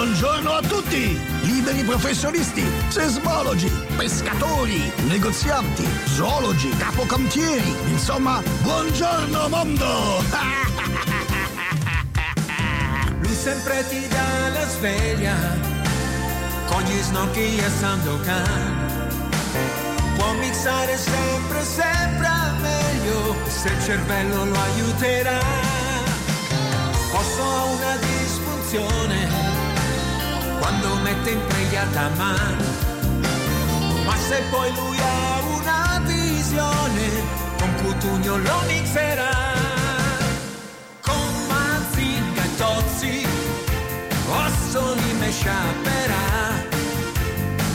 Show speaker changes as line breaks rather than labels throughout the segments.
Buongiorno a tutti! Liberi professionisti, sesmologi, pescatori, negozianti, zoologi, capocantieri, insomma, buongiorno mondo!
Lui sempre ti dà la sveglia, con gli snocchi e Sandokan. Può mixare sempre, sempre meglio, se il cervello lo aiuterà. Posso ha una disfunzione quando mette in preghiata mano. Ma se poi lui ha una visione, con Cutugno lo mixerà. Con Mazinga e Tozzi, Ossoli me sciaperà.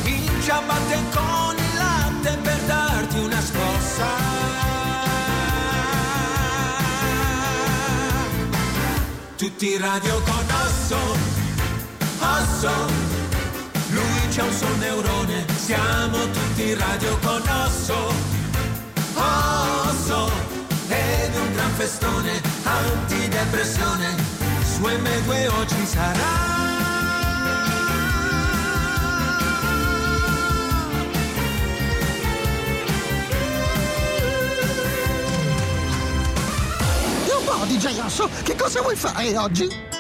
In ciabatte con il latte per darti una scossa. Tutti radio con Osso osso, lui c'è un solo neurone, siamo tutti radio con osso, osso, ed un gran festone, antidepressione, su M2 oggi sarà.
DJ Osso, che cosa vuoi fare oggi?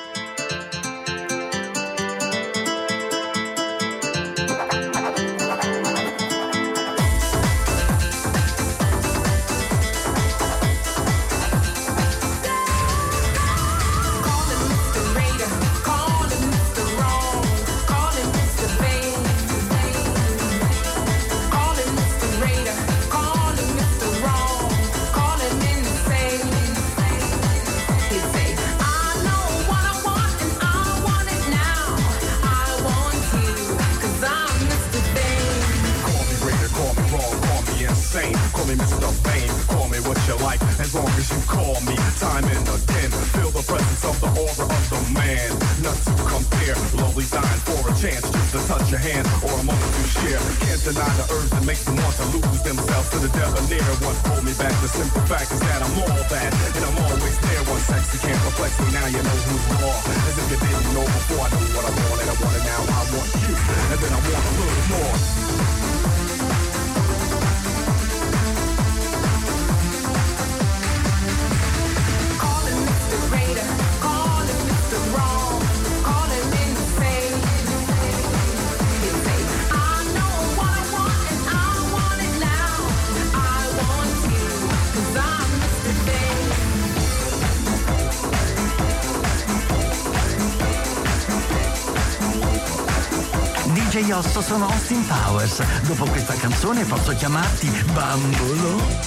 Osso sono Austin Powers. Dopo questa canzone posso chiamarti Bambolo?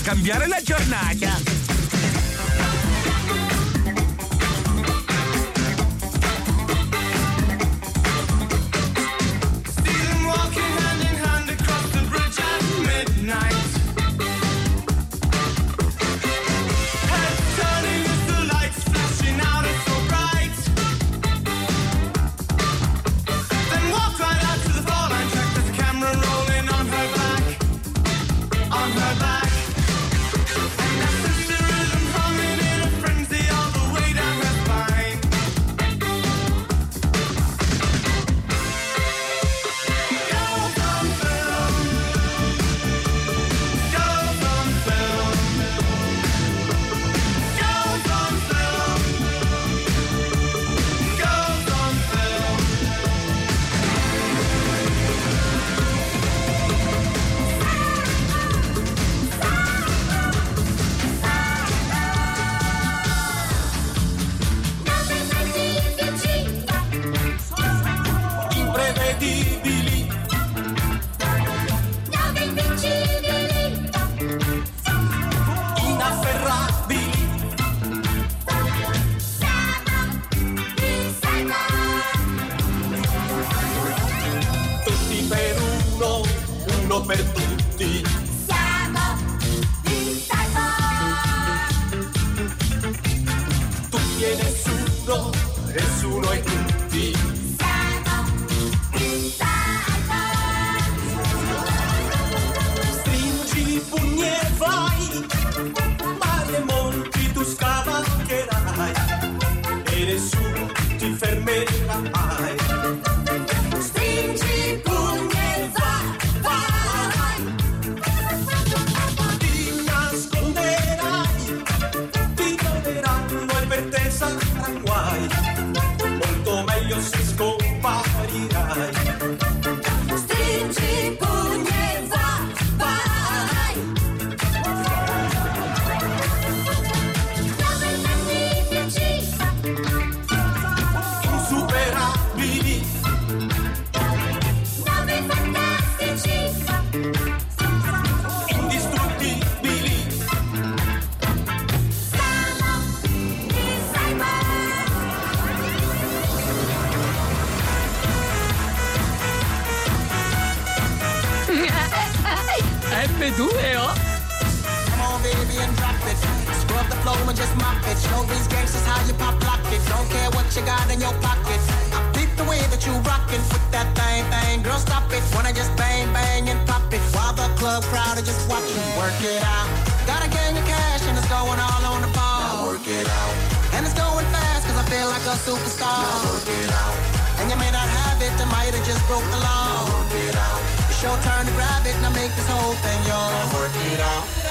Cambiare la
alle due, oh!
Come on, baby, and drop it. Scrub the flow and just mop it. Show these gangsters how you pop lock it. Don't care what you got in your pocket. I beat the way that you rockin' with that thing, thing. Girl, stop it. Wanna just bang, bang and pop it. While the club crowd are just watching. Work it out. Got a gang of cash and it's going all on the ball. Now work it out. And it's going fast cause I feel like a superstar. Now work it out. And you may not have it, I might have just broke the law. Now work it out. Your turn to grab it and make this whole thing yours. Now work it out.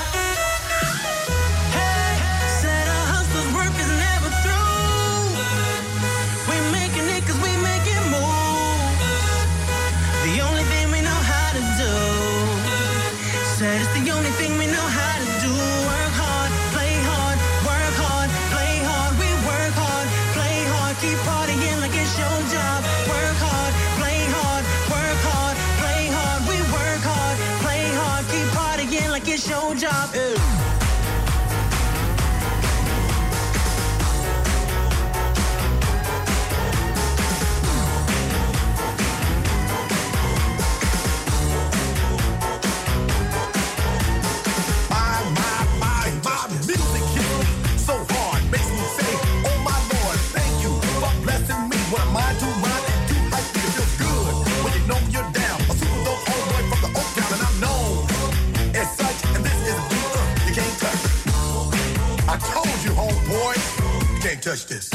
Touch this.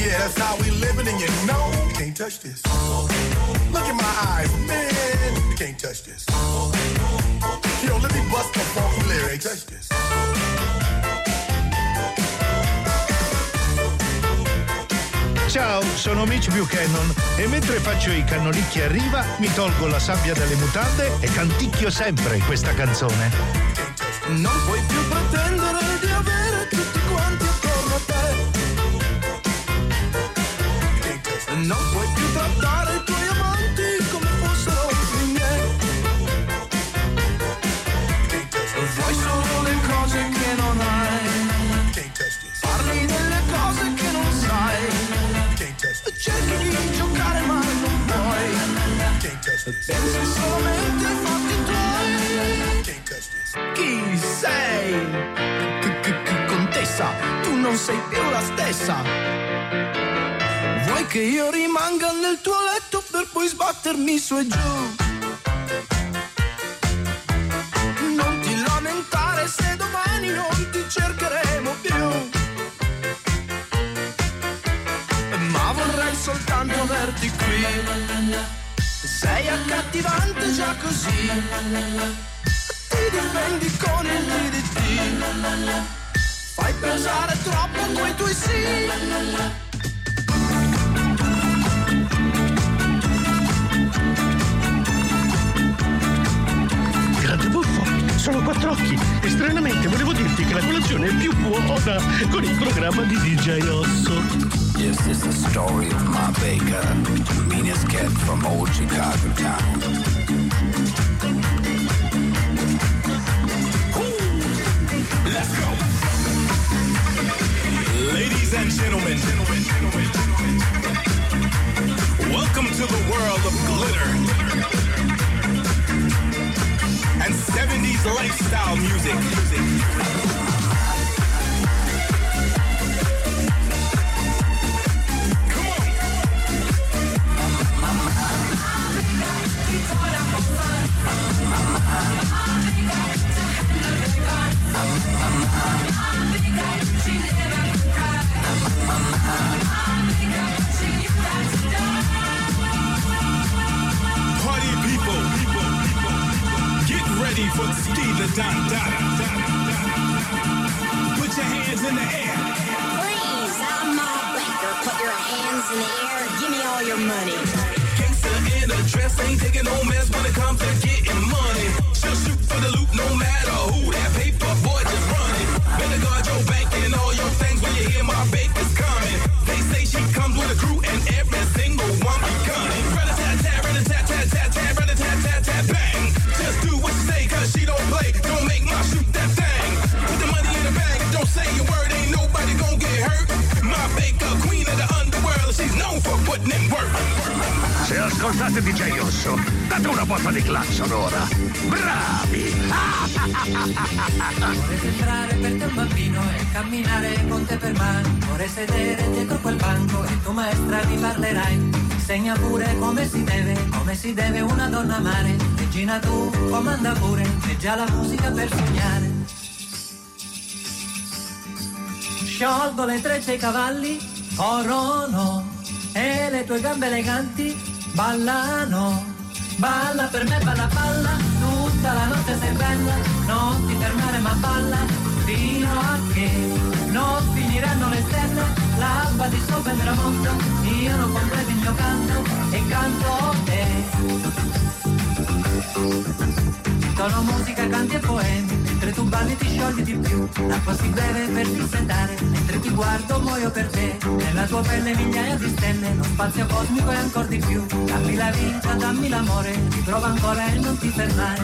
Yeah, that's how we living, and you know you can't touch this. Look in my eyes, man, you can't touch this. Yo, let me bust the funky lyrics. Touch this.
Ciao, sono Mitch Buchanan e mentre faccio i cannolicchi a riva mi tolgo la sabbia dalle mutande e canticchio sempre questa canzone.
Non puoi più pretendere Pensi solamente ai fatti tuoi. Chi sei? Contessa, tu non sei più la stessa. Vuoi che io rimanga nel tuo letto per poi sbattermi su e giù? Non ti lamentare se domani non ti cercheremo più. Ma vorrei soltanto averti qui. Sei accattivante già così. Ti difendi con il DDT. Fai pesare troppo quei tuoi sì.
Grande buffo, sono quattro occhi e stranamente volevo dirti che la colazione è più buona con il programma di DJ Osso.
Yes, is the story of my baker, meanest cat from old Chicago town.
Let's go. Ladies and gentlemen, welcome to the world of glitter and 70s lifestyle music. Ready for the Don Don. Put your hands in the air.
Please, I'm my banker. Put your hands in the air. Give me all your money.
Gangsta in a dress ain't taking no mess when it comes to getting money. She'll shoot for the loot no matter who. That paper boy just running. Better guard your bank and all your things when you hear my baker's coming. They say she comes with a crew and every single one be coming.
Ascoltate DJ Osso, date una botta di clacson ora. Bravi!
Vorrei entrare per te un bambino e camminare con te per mano. Vorrei sedere dietro quel banco e tu maestra mi parlerai. Insegna pure come si deve, come si deve una donna amare. Regina tu comanda pure, c'è già la musica per sognare. Sciolgo le trecce e i cavalli, corrono e le tue gambe eleganti ballano. Balla per me, balla, balla, tutta la notte sei bella, non ti fermare ma balla, fino a che non finiranno le stelle, l'alba di sopra il tramonto, io non completo il mio canto e canto te. Sono musica, canti e poemi, mentre tu balli ti sciogli di più, l'acqua si beve per dissetare, mentre ti guardo muoio per te, nella tua pelle migliaia di stelle, lo spazio cosmico è ancora di più, dammi la vita, dammi l'amore, ti provo ancora e non ti fermare.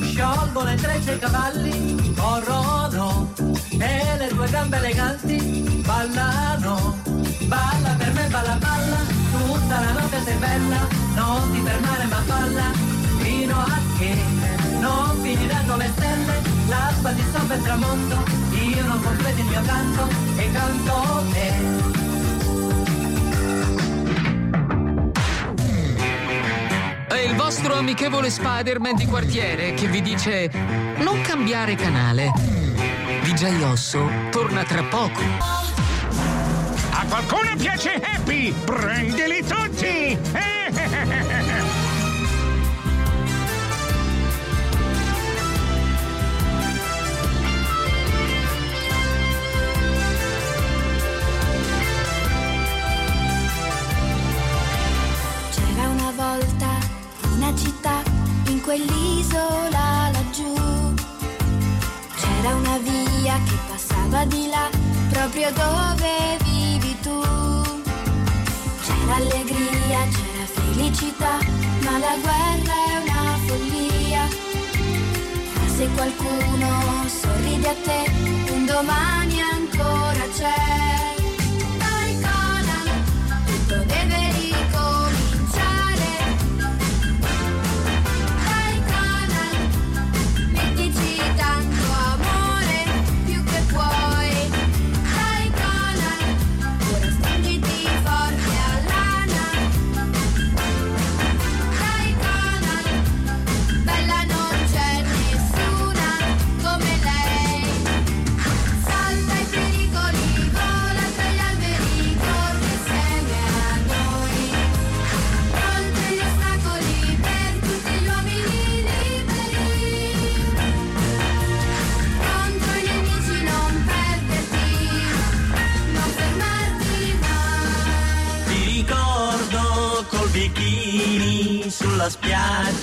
Sciolgo le trecce e i cavalli, corrono, e le tue gambe eleganti ballano, balla per me, balla, balla, tutta la notte sei bella, non ti fermare ma balla, fino a che non finiranno le stelle, l'alba di sopra il tramonto, io non completo il mio canto e canto te.
È il vostro amichevole Spider-Man di quartiere che vi dice non cambiare canale. DJ Osso torna tra poco.
Qualcuno piace Happy? Prendili tutti!
C'era una volta una città in quell'isola laggiù. C'era una via che passava di là, proprio dove vivi tu. C'era allegria, c'era felicità, ma la guerra è una follia. Se qualcuno sorride a te, un domani ancora c'è.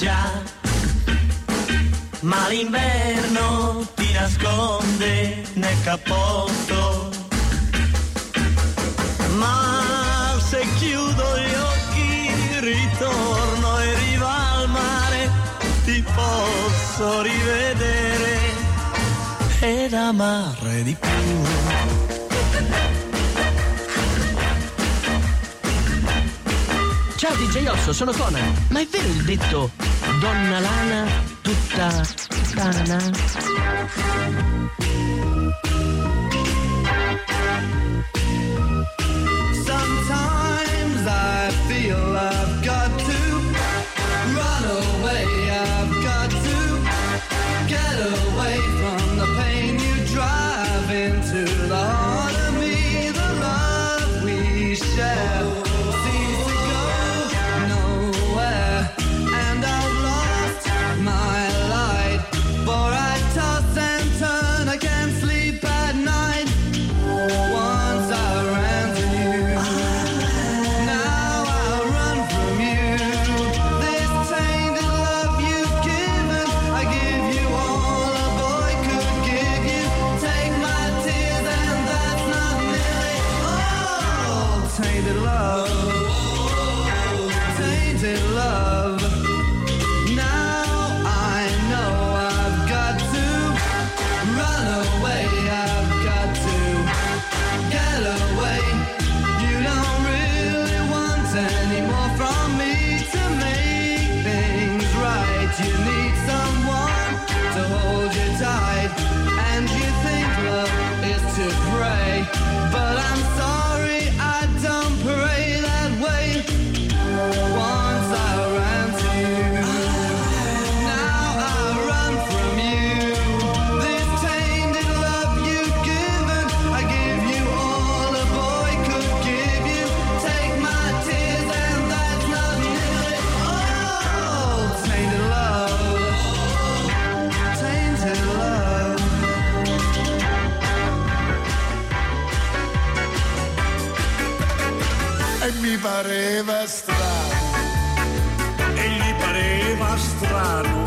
Spiaggia, ma l'inverno ti nasconde nel cappotto. Ma se chiudo gli occhi ritorno e riva al mare, ti posso rivedere ed amare di più.
Ciao DJ Osso, sono Conan. Ma è vero il detto donna lana tutta tana?
pareva strano,
e gli pareva strano,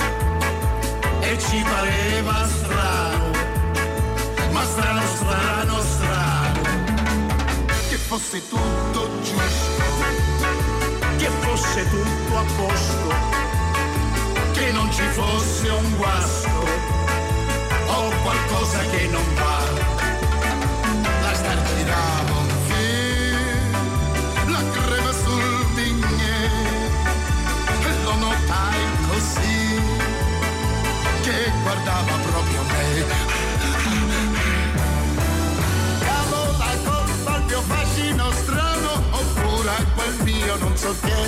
e ci pareva strano, ma strano, strano, strano, che fosse tutto giusto,
che fosse tutto a posto,
che non ci fosse un guasto. O qualcosa che non va, la star girava guardava proprio me. Cavo la colpa al mio fascino strano, oppure a quel mio non so che.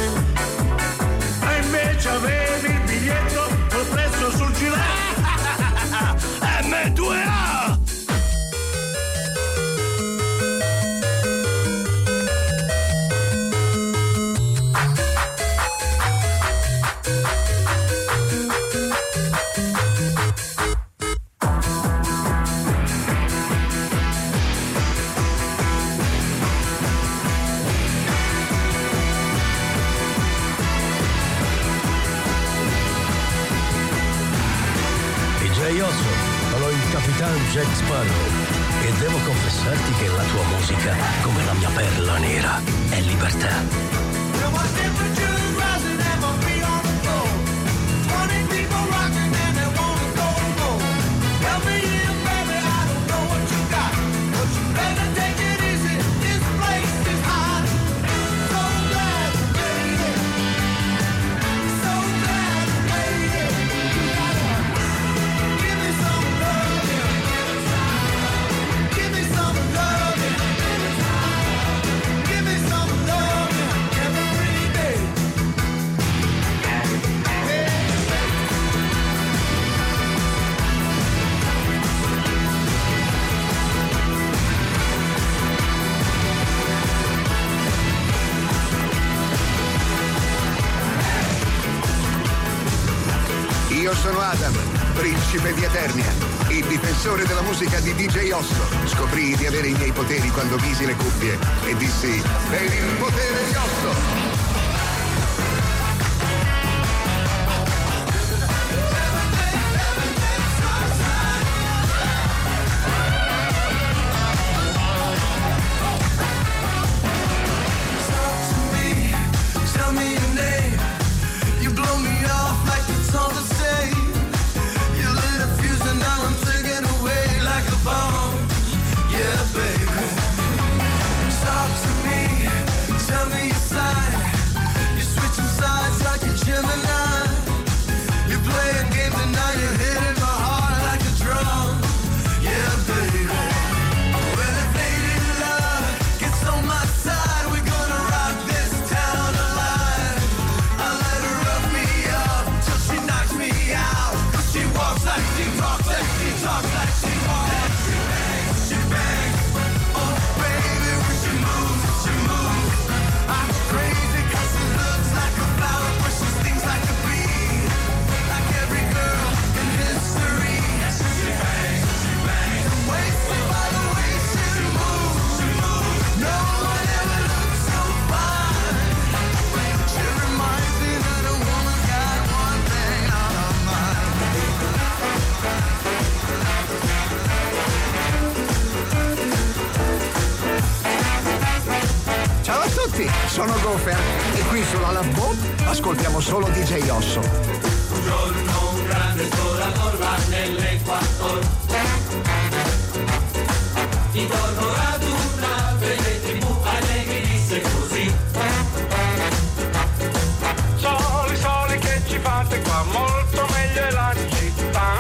E invece avevi il biglietto
quando visi le cuffie e dissi Sì, sono Gopher e qui sulla Love Boat ascoltiamo solo DJ Osso.
Un giorno un grande esploratore va nell'Equator. Intorno ad una vede tribù allegri disse così.
Soli, soli che ci fate qua, molto meglio è la città.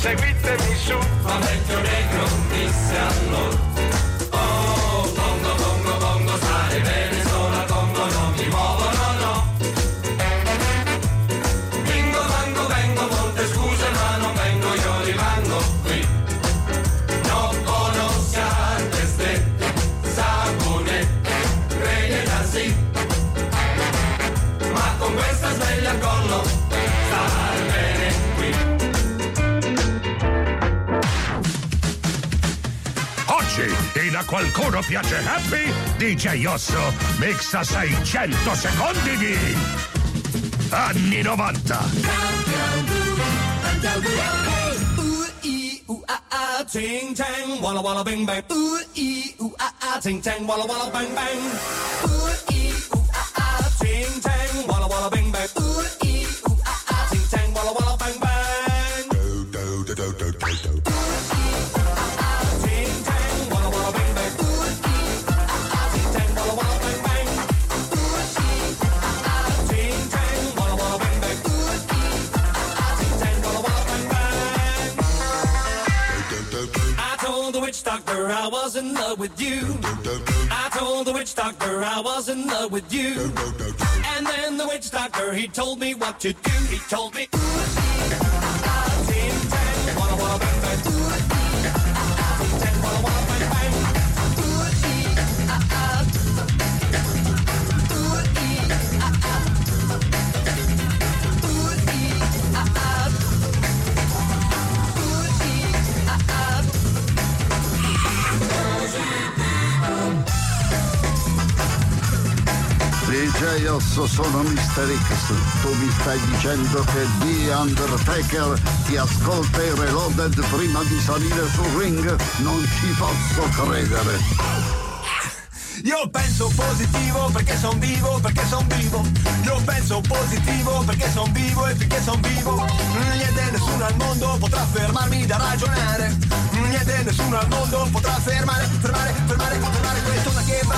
Seguitemi su,
ma
meglio qualcuno piace Happy? DJ Osso mixa 600 secondi di anni 90.
Ooh, ee, ooh, ah, ah, ting, tang, walla, walla, bing, bang. Ooh, ee, ooh, ah, ah, ting, tang, walla, walla, bang, bang. Ooh, ee, ooh, ah, ah, ting, tang, walla, walla, bing, bang. Doctor I was in love with you. I told the witch doctor I was in love with you. And then the witch doctor he told me what to do. He told me.
Osso sono Mr. X. Tu mi stai dicendo che The Undertaker ti ascolta e reloaded prima di salire sul ring? Non ci posso credere.
Io penso positivo perché son vivo, perché son vivo. Io penso positivo perché son vivo e finché son vivo. Niente nessuno al mondo potrà fermarmi da ragionare. Niente nessuno al mondo potrà fermare, fermare, fermare, fermare questo ma che va.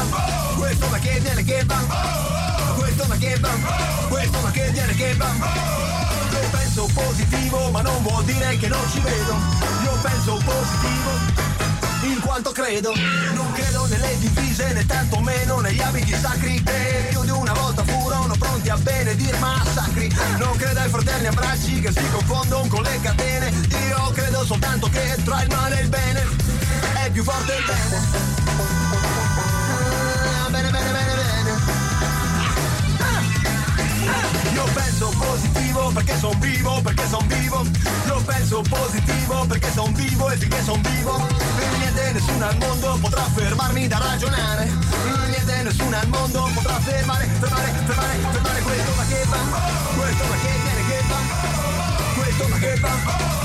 Questo ma che viene che va. Che va. Questo ma che viene che va. Io penso positivo ma non vuol dire che non ci vedo. Io penso positivo in quanto credo Non credo nelle divise né tantomeno negli abiti sacri Che più di una volta furono pronti a benedir massacri Non credo ai fratelli abbracci che si confondono con le catene Io credo soltanto che tra il male e il bene È più forte il bene penso positivo perché son vivo, perché son vivo. Io penso positivo perché son vivo e finché son vivo. Niente nessuno al mondo potrà fermarmi da ragionare. Niente nessuno al mondo potrà fermare, fermare, fermare, fermare questo ma che va. Questo ma che viene che va. Questo ma che va.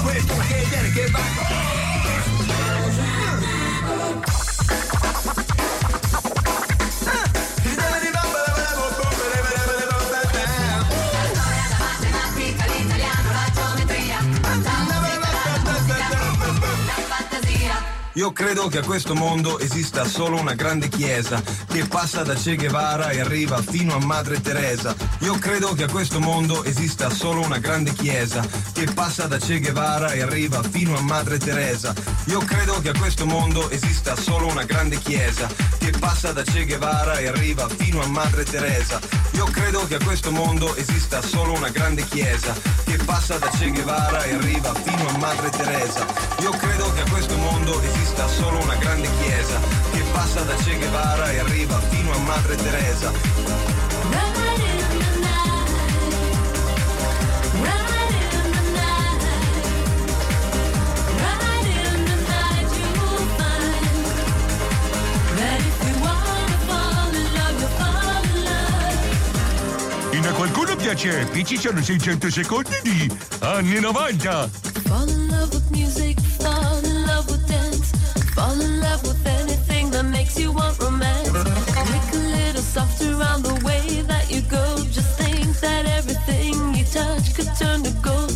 Questo ma che viene che va.
Io credo che a questo mondo esista solo una grande chiesa che passa da Che Guevara e arriva fino a Madre Teresa. Io credo che a questo mondo esista solo una grande chiesa che passa da Che Guevara e arriva fino a Madre Teresa. Io credo che a questo mondo esista solo una grande chiesa che passa da Che Guevara e arriva fino a Madre Teresa. Io credo che a questo mondo esista solo una grande chiesa che passa da Che Guevara e arriva fino a Madre Teresa. Io credo che a questo mondo esista solo una grande chiesa che passa da Che Guevara e arriva fino a Madre Teresa.
In a qualcuno piace Happy ci sono 600 secondi di anni 90.
Fall in love with music, fall in love with dance, fall in love with anything that makes you want romance. Make a little softer around the way that you go. Just think that everything you touch could turn to gold.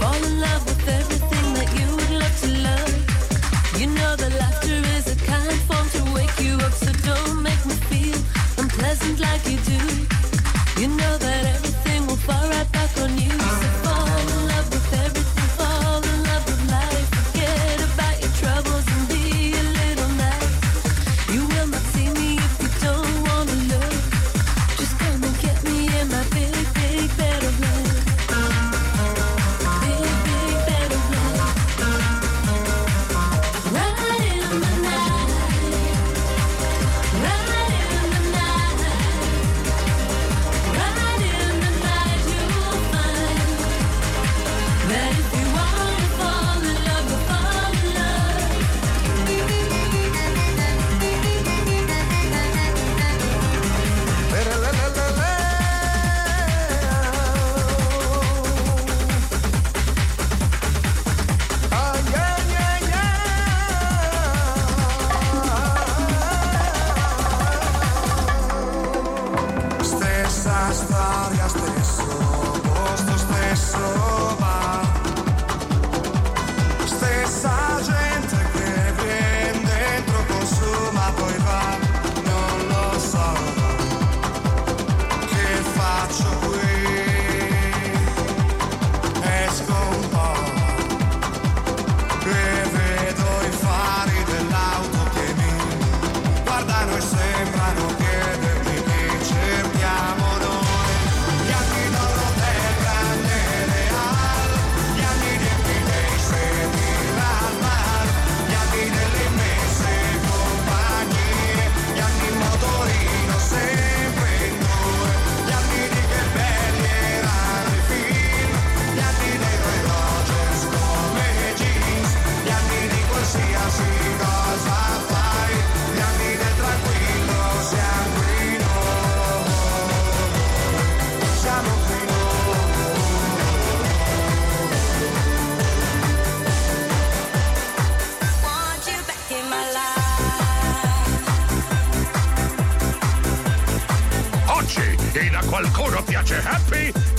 Fall in love with everything that you would love to love. You know that laughter is a kind form to wake you up, so don't make me feel unpleasant like you do. You know that everything will fall right back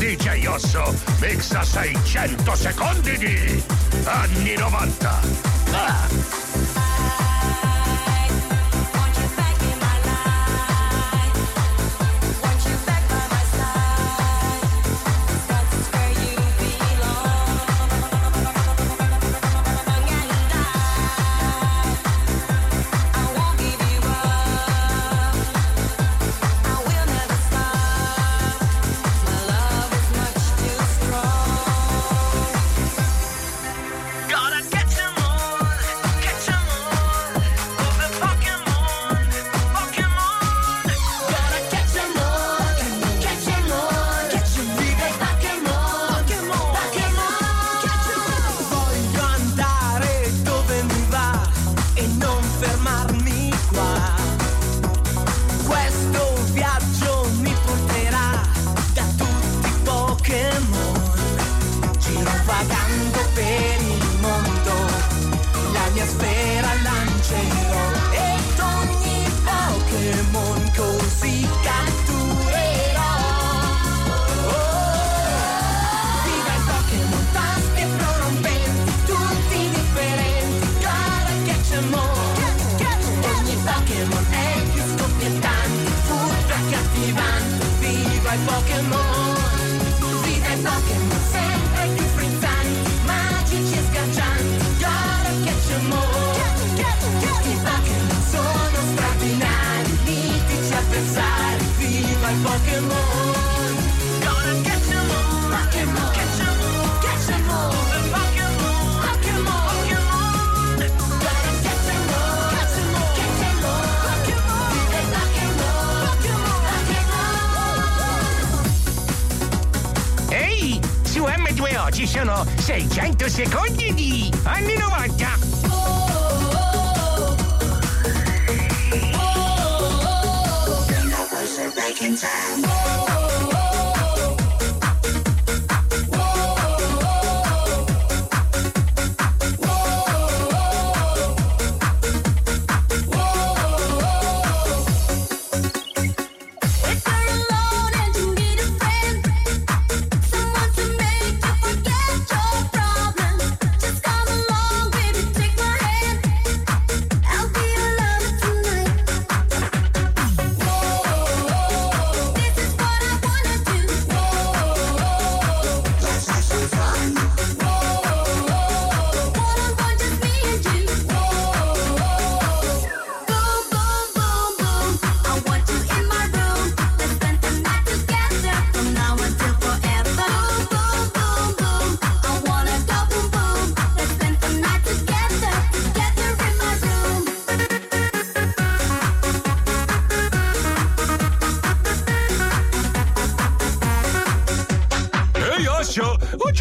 DJ Osso mixa 600 secondi di anni 90. Ah!
i
Pokémon Vita e Pokémon sempre più frizzanti Magici e sgancianti. Gotta catch em all I Pokémon sono straordinari Mitici avversari. Viva i Pokémon
sono 600 secondi di anni 90. Breaking time.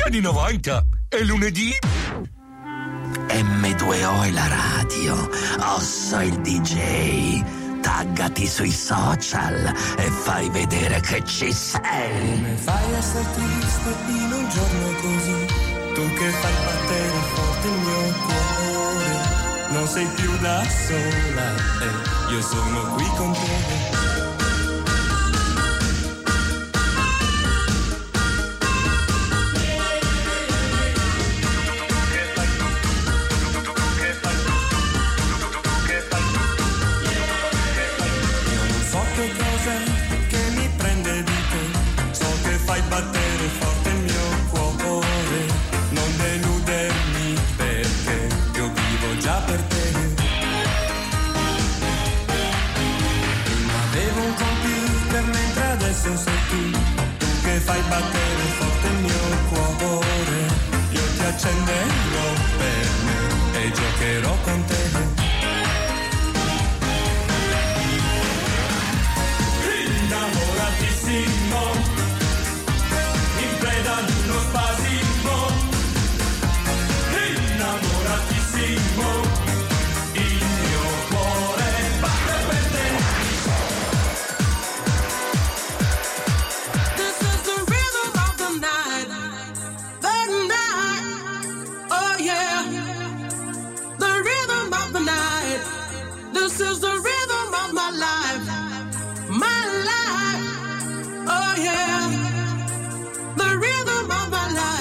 anni 90 è lunedì
M2O è la radio, Osso il DJ. Taggati sui social e fai vedere che ci sei.
Come fai a essere triste in un giorno così? Tu che fai battere forte il mio cuore. Non sei più da sola, eh, io sono qui con te.
is the rhythm of my life. My life. Oh, yeah. The rhythm of my life.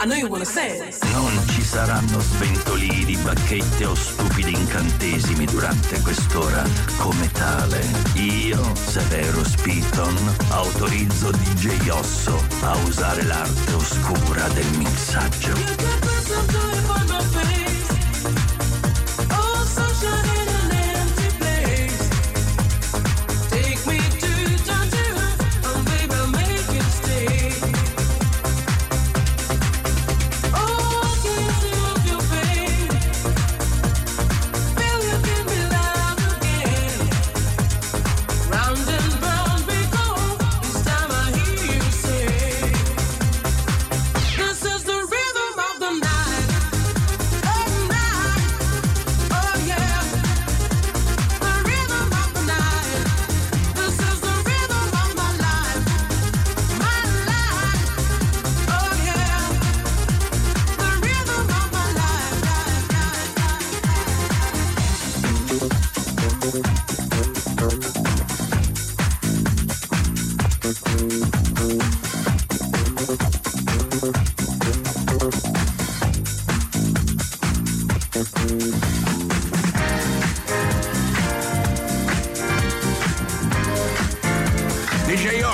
I
know you want to
say it. Saranno sventolini, bacchette o stupidi incantesimi durante quest'ora. Come tale, io, Severo Spiton, autorizzo DJ Osso a usare l'arte oscura del mixaggio.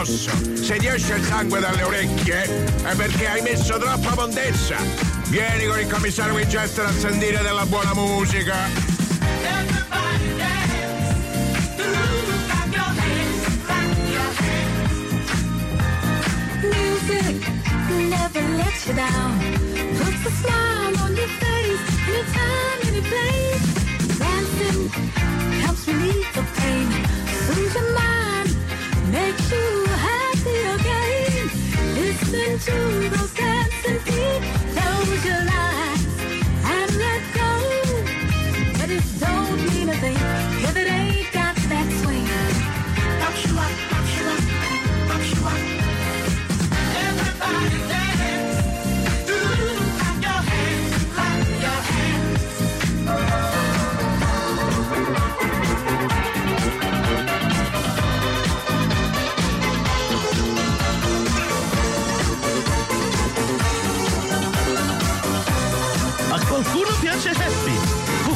DJ Osso, se ti esce il sangue dalle orecchie è perché hai messo troppa mondezza. Vieni con il commissario Winchester a sentire della buona musica.
Music never lets you down. Puts a smile on your face anytime, any place. Dancing helps relieve the pain. Soothes your mind, makes you. Listen to those dancing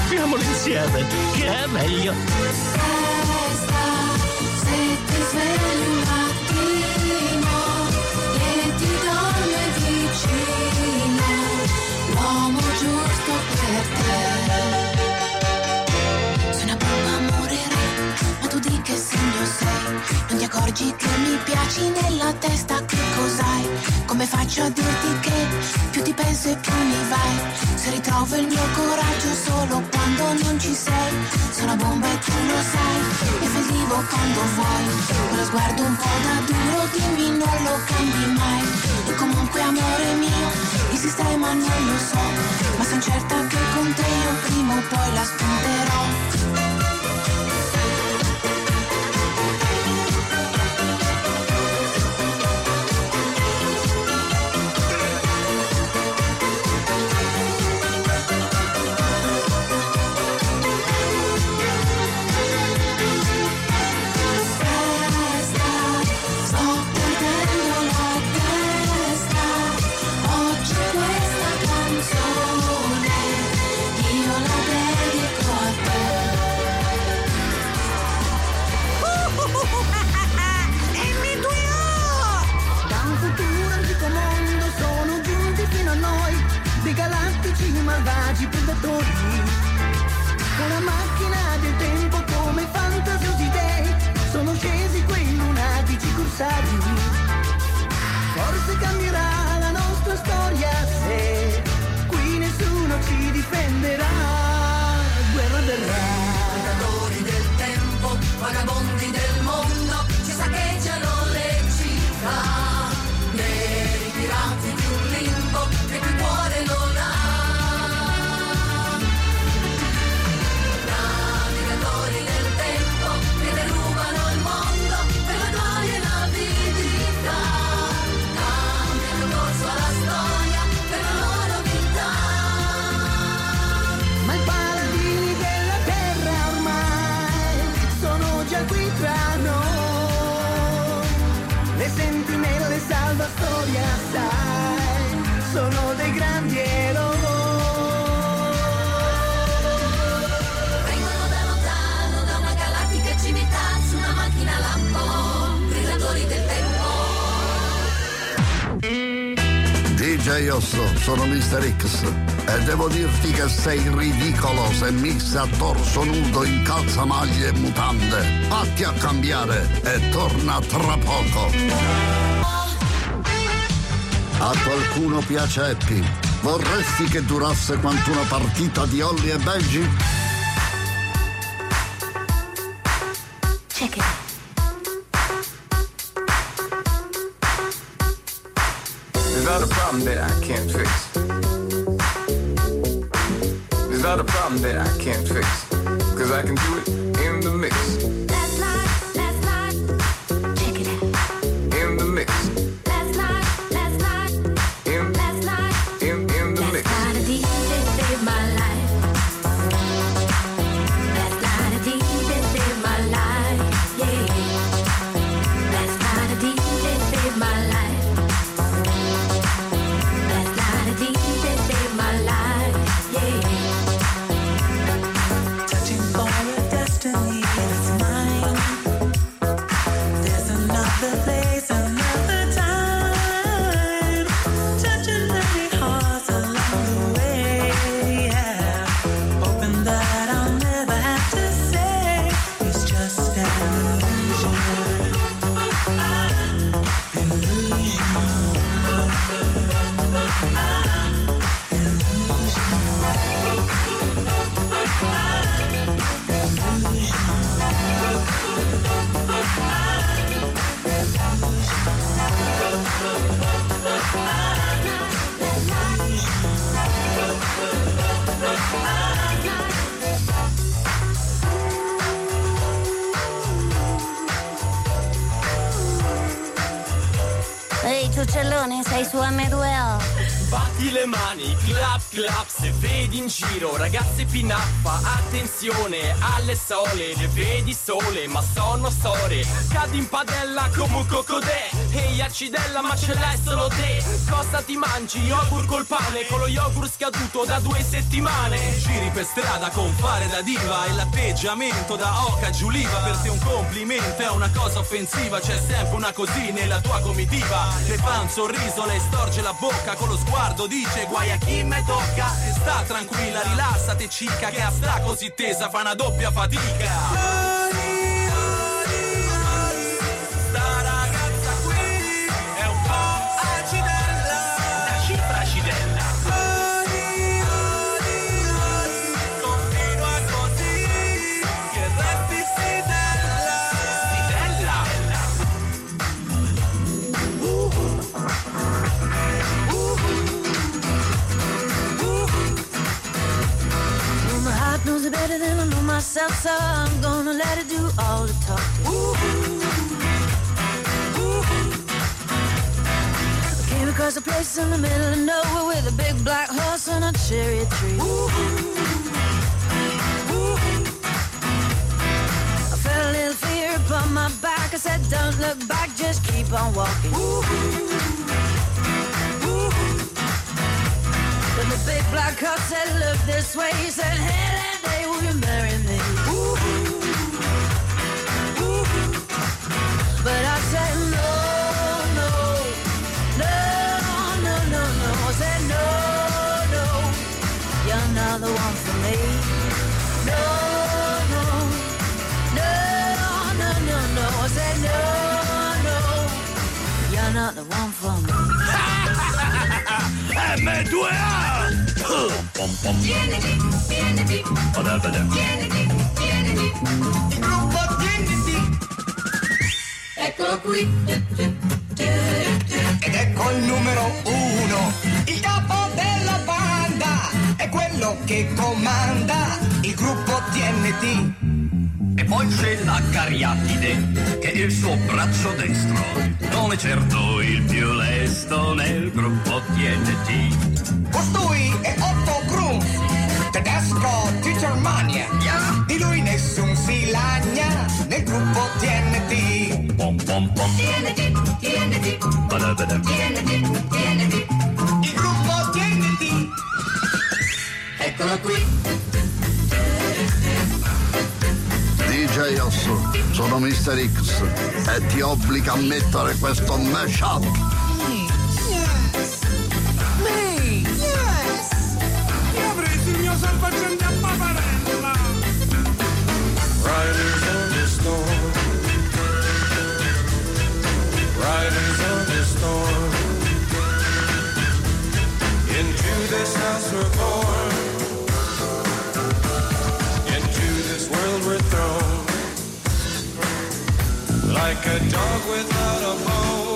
Buffiamolo insieme, che è meglio.
Festa, se ti svegli un mattino e ti donne vicino, l'uomo giusto per te. Sono proprio amore re, ma tu di che segno sei? Non ti accorgi che mi piaci nella testa, che cos'hai? Come faccio a dirti che più ti penso e più mi vai? Se ritrovo il mio coraggio bomba e tu lo sai, vivo quando vuoi. Lo sguardo un po' da duro, dimmi non lo cambi mai. E comunque amore mio, il sistema non lo so, ma sono certa che con te io prima o poi la spunterò.
Mr. X e devo dirti che sei ridicolo se missa a torso nudo in calzamaglie e mutande. Fatti a cambiare e torna tra poco. A qualcuno piace Happy? Vorresti che durasse quanto una partita di Olli e Belgi?
Check it.
There's not a problem that I can't fix. That I can't fix. Cause I can do it
giro Ragazze pinappa, attenzione alle sole Le vedi sole ma sono sore Cadi in padella come un cocodè Ehi accidella ma ce l'hai solo te. Cosa ti mangi? Yogurt col pane Con lo yogurt scaduto da due settimane. Giri per strada con fare da diva E l'atteggiamento da oca giuliva. Per te un complimento è una cosa offensiva C'è sempre una così nella tua comitiva. Le fa un sorriso, le storge la bocca Con lo sguardo dice guai a chi me tocca. Sta tranquilla, rilassate cica Che a sta così tesa fa una doppia fatica
myself, so I'm gonna let it do all the talking. I came across a place in the middle of nowhere with a big black horse and a cherry tree. I felt a little fear upon my back. I said, Don't look back, just keep on walking. Then the big black horse said, Look this way. He said, Hey, for me.
M2A! Pom pom.
Tieniti, tieniti, tieniti, tieniti. Il gruppo tieniti. Eccolo qui.
Ed ecco il numero uno, il capo della banda, è quello che comanda il gruppo TNT.
Poi c'è la Cariatide, che è il suo braccio destro. Non è certo il più lesto nel gruppo TNT.
Costui è Otto Krum, tedesco di Germania. Di lui nessun si lagna nel gruppo TNT.
Pom pom pom.
TNT, TNT. TNT, TNT.
Il gruppo TNT.
Eccolo qui.
Chaos sono Mr. X e ti obbliga a mettere questo mashup.
Yes. Me. Yes. Io avrei il mio salvagente a paparella. Riders on the storm. Riders on the storm. Into this house we're born. Into this world we're thrown. Like a dog without
a bone,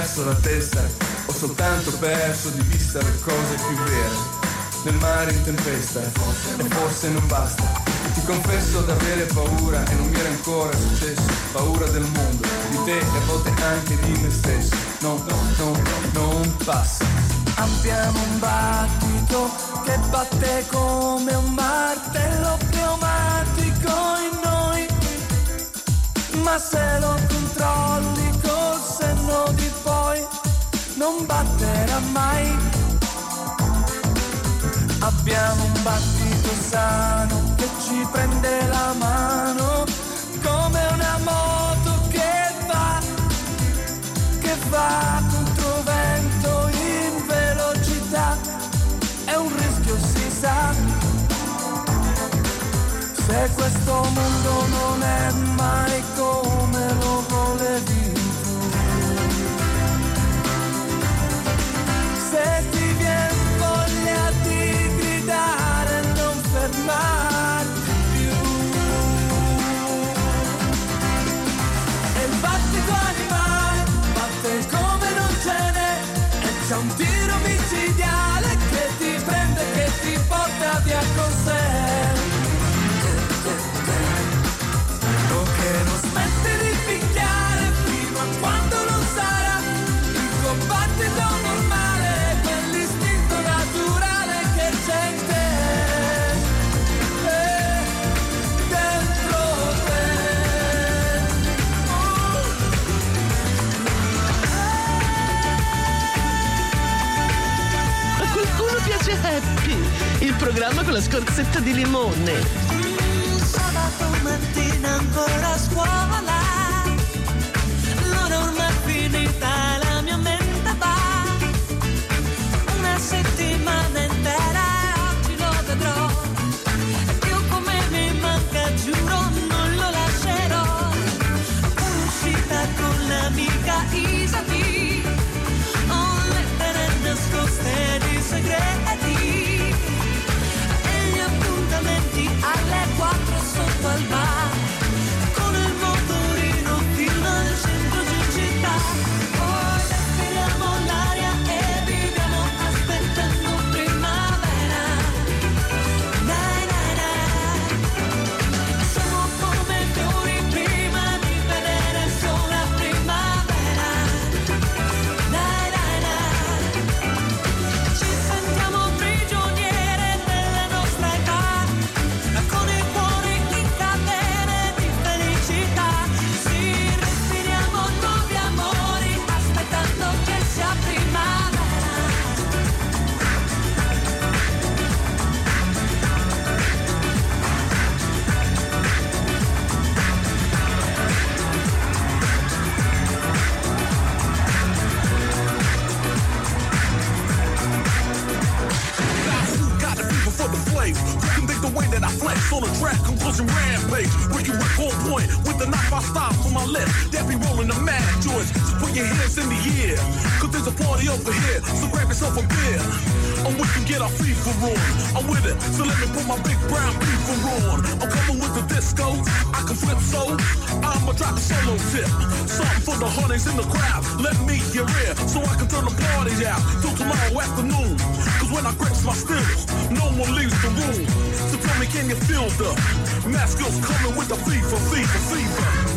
perso la testa, ho soltanto perso di vista le cose più vere. Nel mare in tempesta, e forse non basta. Ti confesso d'avrere paura e non mi era ancora successo. Paura del mondo, di te e a volte anche di me stesso. No, no, no, non passa.
Abbiamo un battito che batte come un martello pneumatico in noi. Ma se lo controlli senno di poi, non batterà mai. Abbiamo un battito sano che ci prende la mano come una moto che va, che va contro vento in velocità. È un rischio, si sa. Se questo mondo non è mai come lo volevi Se
programma con la scorzetta di limone.
Sabato mattina ancora
So let me put my big brown FIFA on. I'm coming with the disco. I can flip so. I'ma drop a solo tip. Something for the honeys in the crowd. Let me hear it. So I can turn the party out till tomorrow afternoon. Cause when I grips my stills, no one leaves the room. So tell me, can you feel the mask skills coming with the fever, fever, fever?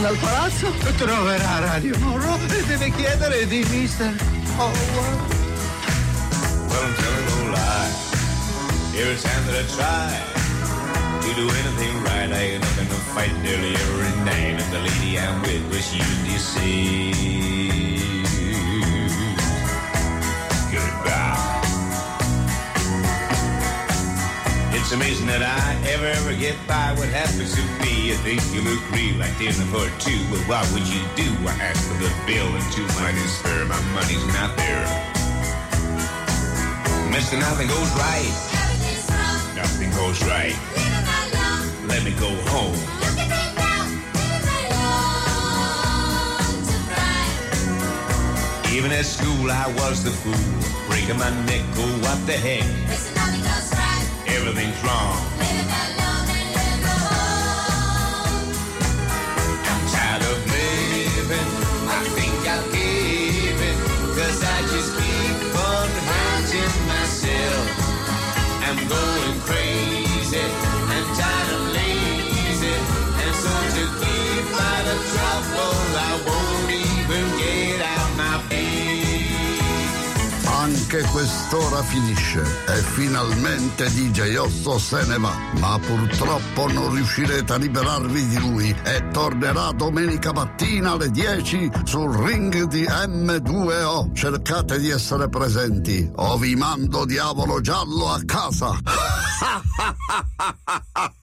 Intorno al palazzo.
Troverà Radio Moro e deve chiedere di mister Howard.
Well, I'm telling no lie. Every time that I try to do anything right, I end up in a fight nearly every night. And the lady I'm with was UDC. Goodbye. It's amazing that I ever, ever get by what happens to me. I think you look real like dinner for two. Well, what would you do? I ask for the bill and two money spare. My money's not there. Mister, nothing goes right. Nothing goes right. Let me go home. Even at school, I was the fool. Breaking my neck, oh, what the heck? Everything's wrong.
Anche quest'ora finisce e finalmente DJ Osso se ne va. Ma purtroppo non riuscirete a liberarvi di lui e tornerà domenica mattina alle 10 sul ring di M2O. Cercate di essere presenti o vi mando diavolo giallo a casa.